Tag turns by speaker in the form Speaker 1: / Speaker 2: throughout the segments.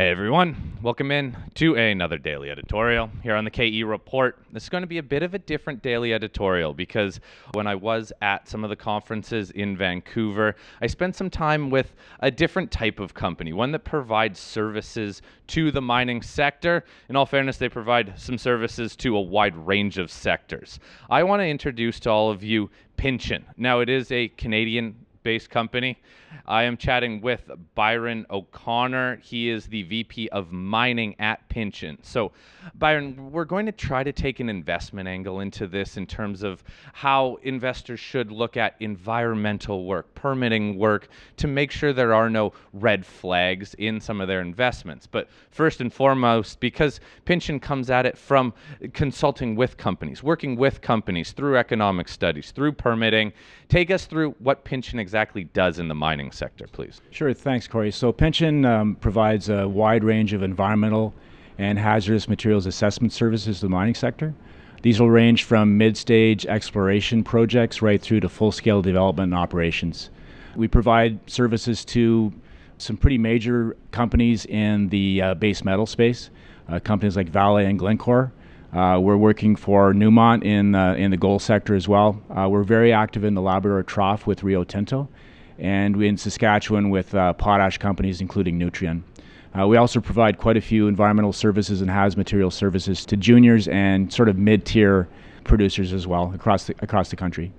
Speaker 1: Hey everyone, welcome in to another daily editorial here on the KE Report. This is going to be a bit of a different daily editorial because when I was at some of the conferences in Vancouver, I spent some time with a different type of company, one that provides services to the mining sector. In all fairness, they provide some services to a wide range of sectors. I want to introduce to all of you Pinchin. Now, it is a Canadian based company. I am chatting with Byron O'Connor. He is the VP of mining at Pinchin. So, Byron, we're going to try to take an investment angle into this in terms of how investors should look at environmental work, permitting work, to make sure there are no red flags in some of their investments. But first and foremost, because Pinchin comes at it from consulting with companies, working with companies through economic studies, through permitting, take us through what Pinchin exactly does in the mining mining sector, please.
Speaker 2: Sure, thanks, Corey. So, Pinchin um, provides a wide range of environmental and hazardous materials assessment services to the mining sector. These will range from mid stage exploration projects right through to full scale development and operations. We provide services to some pretty major companies in the uh, base metal space, uh, companies like Vale and Glencore. Uh, we're working for Newmont in, uh, in the gold sector as well. Uh, we're very active in the Labrador Trough with Rio Tinto and in Saskatchewan with uh, potash companies, including Nutrien. Uh, we also provide quite a few environmental services and has material services to juniors and sort of mid-tier producers as well across the, across the country.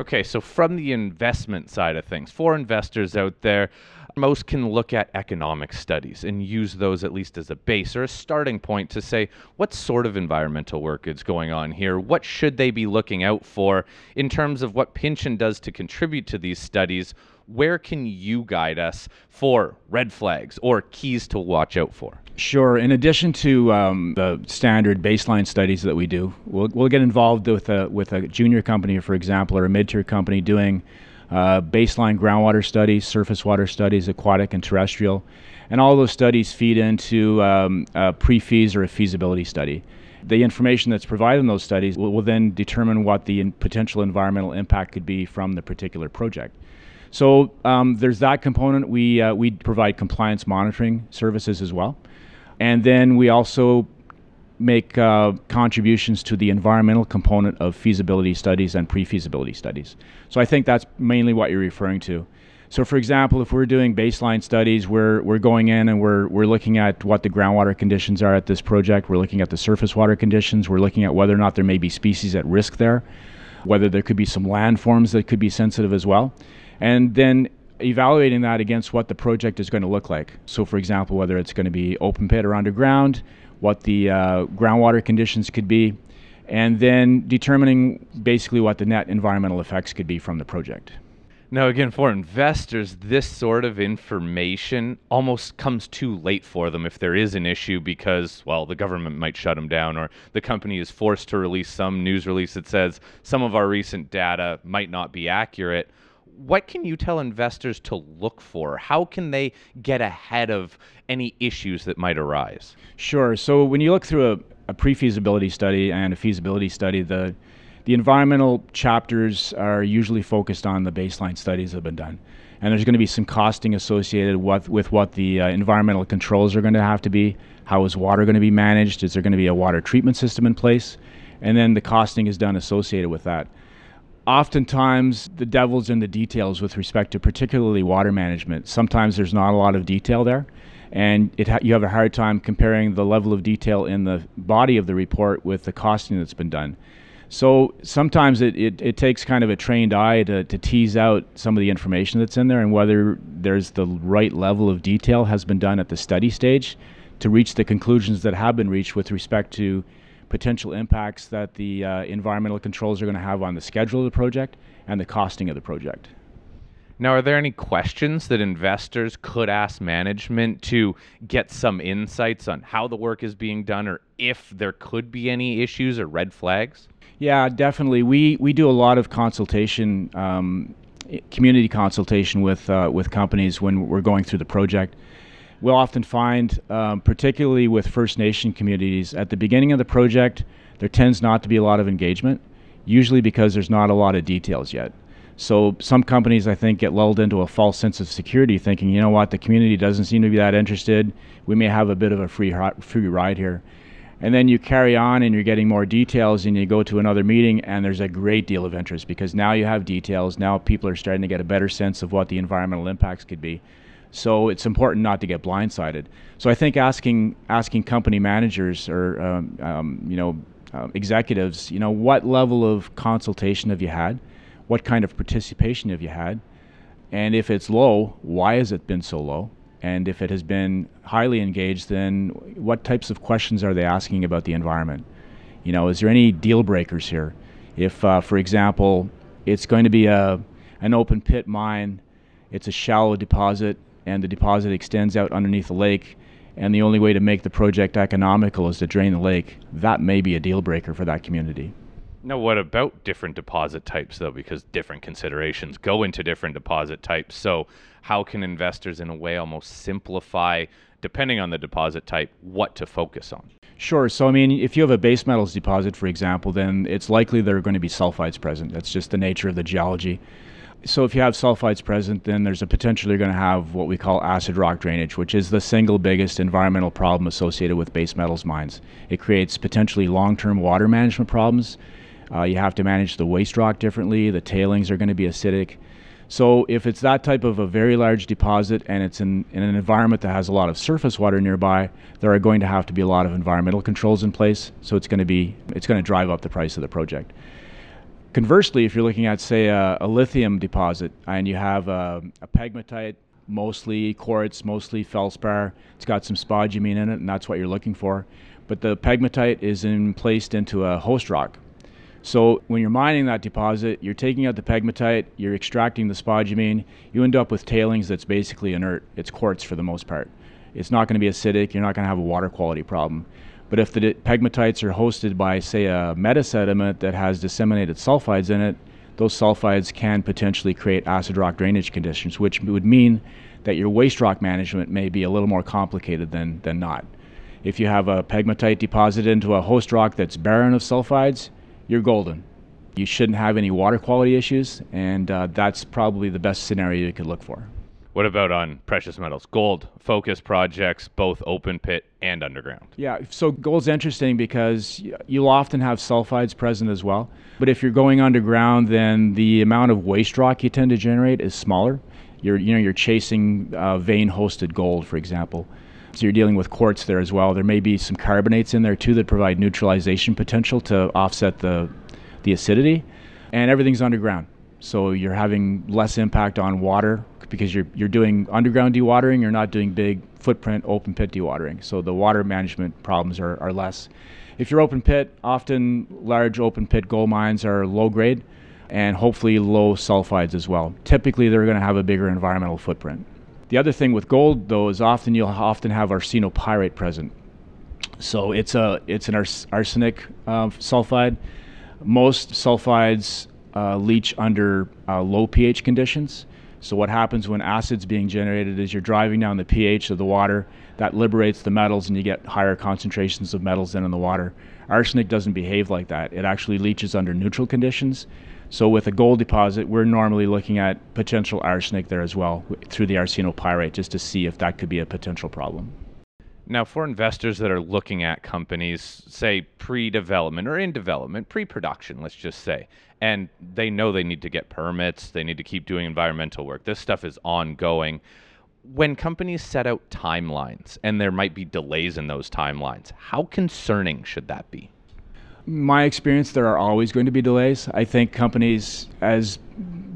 Speaker 1: Okay, so from the investment side of things, for investors out there, most can look at economic studies and use those at least as a base or a starting point to say what sort of environmental work is going on here. What should they be looking out for in terms of what Pinchin does to contribute to these studies? Where can you guide us for red flags or keys to watch out for?
Speaker 2: Sure. In addition to um, the standard baseline studies that we do, we'll, we'll get involved with a, with a junior company, for example, or a mid tier company doing uh, baseline groundwater studies, surface water studies, aquatic and terrestrial. And all those studies feed into um, a pre-feas or a feasibility study. The information that's provided in those studies will, will then determine what the in potential environmental impact could be from the particular project. So um, there's that component. We, uh, we provide compliance monitoring services as well. And then we also make uh, contributions to the environmental component of feasibility studies and pre-feasibility studies. So I think that's mainly what you're referring to. So for example, if we're doing baseline studies, we're, we're going in and we're, we're looking at what the groundwater conditions are at this project. We're looking at the surface water conditions. We're looking at whether or not there may be species at risk there, whether there could be some landforms that could be sensitive as well. And then evaluating that against what the project is going to look like. So for example, whether it's going to be open pit or underground, what the uh, groundwater conditions could be, and then determining basically what the net environmental effects could be from the project.
Speaker 1: Now, again, for investors, this sort of information almost comes too late for them if there is an issue because, well, the government might shut them down or the company is forced to release some news release that says some of our recent data might not be accurate what can you tell investors to look for? How can they get ahead of any issues that might arise?
Speaker 2: Sure. So when you look through a, a pre-feasibility study and a feasibility study, the the environmental chapters are usually focused on the baseline studies that have been done. And there's going to be some costing associated with, with what the uh, environmental controls are going to have to be. How is water going to be managed? Is there going to be a water treatment system in place? And then the costing is done associated with that oftentimes the devil's in the details with respect to particularly water management. Sometimes there's not a lot of detail there, and ha- you have a hard time comparing the level of detail in the body of the report with the costing that's been done. So sometimes it, it, it, takes kind of a trained eye to, to tease out some of the information that's in there and whether there's the right level of detail has been done at the study stage to reach the conclusions that have been reached with respect to potential impacts that the uh, environmental controls are going to have on the schedule of the project and the costing of the project.
Speaker 1: Now, are there any questions that investors could ask management to get some insights on how the work is being done or if there could be any issues or red flags?
Speaker 2: Yeah, definitely. We, we do a lot of consultation, um, community consultation with, uh, with companies when we're going through the project we'll often find, um, particularly with First Nation communities, at the beginning of the project, there tends not to be a lot of engagement, usually because there's not a lot of details yet. So some companies, I think, get lulled into a false sense of security, thinking, you know what, the community doesn't seem to be that interested. We may have a bit of a free free ride here. And then you carry on and you're getting more details, and you go to another meeting, and there's a great deal of interest because now you have details. Now people are starting to get a better sense of what the environmental impacts could be. So it's important not to get blindsided. So I think asking asking company managers or um, um, you know uh, executives, you know, what level of consultation have you had? what kind of participation have you had? And if it's low, why has it been so low? And if it has been highly engaged, then what types of questions are they asking about the environment? You know, is there any deal breakers here? If, uh, for example, it's going to be a, an open pit mine, it's a shallow deposit, and the deposit extends out underneath the lake, and the only way to make the project economical is to drain the lake, that may be a deal breaker for that community.
Speaker 1: Now, what about different deposit types, though? Because different considerations go into different deposit types. So, how can investors, in a way, almost simplify, depending on the deposit type, what to focus on?
Speaker 2: Sure. So, I mean, if you have a base metals deposit, for example, then it's likely there are going to be sulfides present. That's just the nature of the geology. So, if you have sulfides present, then there's a potential you're going to have what we call acid rock drainage, which is the single biggest environmental problem associated with base metals mines. It creates potentially long term water management problems uh, you have to manage the waste rock differently. The tailings are going to be acidic. So if it's that type of a very large deposit and it's in, in an environment that has a lot of surface water nearby, there are going to have to be a lot of environmental controls in place. So it's going to be it's going to drive up the price of the project. Conversely, if you're looking at say a, a lithium deposit and you have a, a pegmatite, mostly quartz, mostly feldspar, it's got some spodumene in it, and that's what you're looking for. But the pegmatite is in, placed into a host rock, so when you're mining that deposit, you're taking out the pegmatite, you're extracting the spodumene, you end up with tailings that's basically inert. It's quartz for the most part. It's not going to be acidic, you're not going to have a water quality problem. But if the pegmatites are hosted by, say, a metasediment that has disseminated sulfides in it, those sulfides can potentially create acid rock drainage conditions, which would mean that your waste rock management may be a little more complicated than, than not. If you have a pegmatite deposited into a host rock that's barren of sulfides, you're golden. You shouldn't have any water quality issues, and uh, that's probably the best scenario you could look for.
Speaker 1: What about on precious metals? Gold focus projects, both open pit and underground.
Speaker 2: Yeah, so gold's interesting because you'll often have sulfides present as well. But if you're going underground, then the amount of waste rock you tend to generate is smaller. You're, you know, you're chasing uh, vein-hosted gold, for example. So you're dealing with quartz there as well. There may be some carbonates in there too that provide neutralization potential to offset the the acidity, and everything's underground. So you're having less impact on water because you're you're doing underground dewatering. You're not doing big footprint open pit dewatering. So the water management problems are, are less. If you're open pit, often large open pit gold mines are low grade and hopefully low sulfides as well. Typically, they're going to have a bigger environmental footprint. The other thing with gold, though, is often you'll often have arsenopyrite present. So it's a it's an ars- arsenic uh, sulfide. Most sulfides uh, leach under uh, low pH conditions. So what happens when acid's being generated is you're driving down the pH of the water. That liberates the metals, and you get higher concentrations of metals than in the water. Arsenic doesn't behave like that. It actually leaches under neutral conditions. So with a gold deposit, we're normally looking at potential arsenic there as well through the arsenopyrite just to see if that could be a potential problem.
Speaker 1: Now, for investors that are looking at companies, say pre development or in development, pre production, let's just say, and they know they need to get permits, they need to keep doing environmental work, this stuff is ongoing. When companies set out timelines and there might be delays in those timelines, how concerning should that be?
Speaker 2: My experience, there are always going to be delays. I think companies, as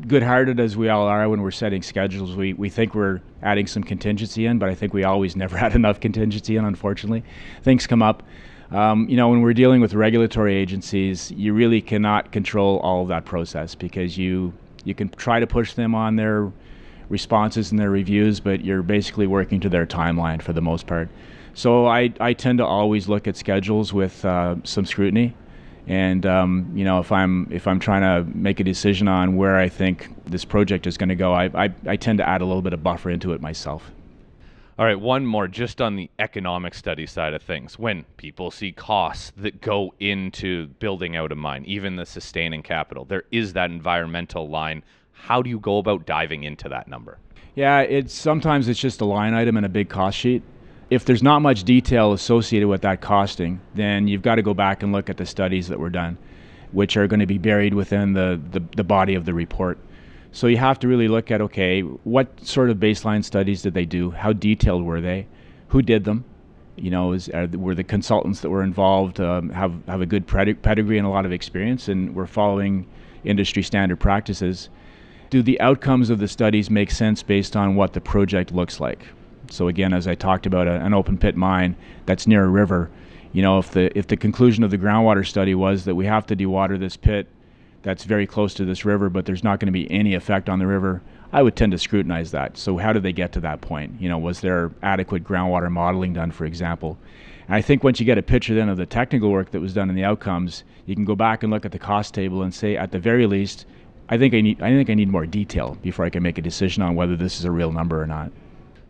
Speaker 2: good-hearted as we all are when we're setting schedules, we, we think we're adding some contingency in, but I think we always never had enough contingency in, unfortunately. Things come up. Um, you know, when we're dealing with regulatory agencies, you really cannot control all of that process because you you can try to push them on their responses and their reviews, but you're basically working to their timeline for the most part. So I, I tend to always look at schedules with uh, some scrutiny and um, you know, if I'm if I'm trying to make a decision on where I think this project is going to go, I, I, I tend to add a little bit of buffer into it myself.
Speaker 1: All right, one more just on the economic study side of things. When people see costs that go into building out a mine, even the sustaining capital, there is that environmental line How do you go about diving into that number?
Speaker 2: Yeah, it's sometimes it's just a line item in a big cost sheet. If there's not much detail associated with that costing, then you've got to go back and look at the studies that were done, which are going to be buried within the, the, the body of the report. So you have to really look at okay, what sort of baseline studies did they do? How detailed were they? Who did them? You know, is, are, were the consultants that were involved um, have have a good pedigree and a lot of experience, and we're following industry standard practices? Do the outcomes of the studies make sense based on what the project looks like? So again, as I talked about a, an open pit mine that's near a river, you know, if the if the conclusion of the groundwater study was that we have to dewater this pit that's very close to this river, but there's not going to be any effect on the river, I would tend to scrutinize that. So how did they get to that point? You know, was there adequate groundwater modeling done, for example? And I think once you get a picture then of the technical work that was done and the outcomes, you can go back and look at the cost table and say, at the very least, I think I need I think I need more detail before I can make a decision on whether this is a real number or not.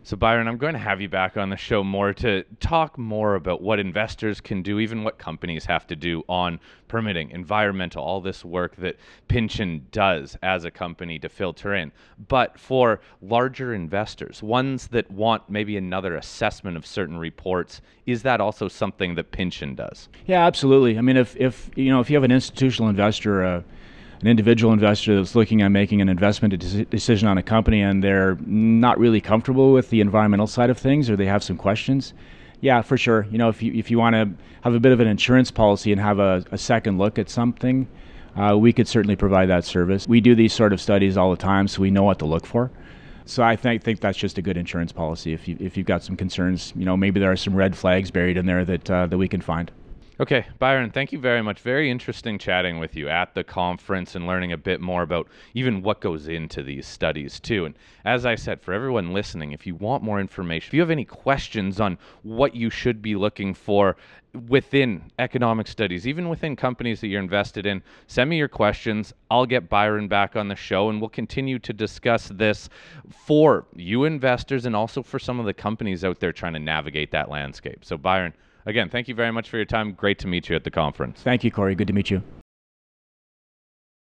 Speaker 1: So, Byron, I'm going to have you back on the show more to talk more about what investors can do, even what companies have to do on permitting, environmental, all this work that Pinchin does as a company to filter in. But for larger investors, ones that want maybe another assessment of certain reports, is that also something that Pinchin does?
Speaker 2: Yeah, absolutely. I mean, if, if you know if you have an institutional investor, uh, an individual investor that's looking at making an investment decision on a company and they're not really comfortable with the environmental side of things or they have some questions, yeah, for sure. You know, if you if you want to have a bit of an insurance policy and have a, a second look at something, uh, we could certainly provide that service. We do these sort of studies all the time, so we know what to look for. So I think think that's just a good insurance policy. If you if you've got some concerns, you know, maybe there are some red flags buried in there that uh, that we can find.
Speaker 1: Okay, Byron, thank you very much. Very interesting chatting with you at the conference and learning a bit more about even what goes into these studies, too. And as I said, for everyone listening, if you want more information, if you have any questions on what you should be looking for within economic studies, even within companies that you're invested in, send me your questions. I'll get Byron back on the show and we'll continue to discuss this for you investors and also for some of the companies out there trying to navigate that landscape. So, Byron, Again, thank you very much for your time. Great to meet you at the conference.
Speaker 2: Thank you, Corey. Good to meet you.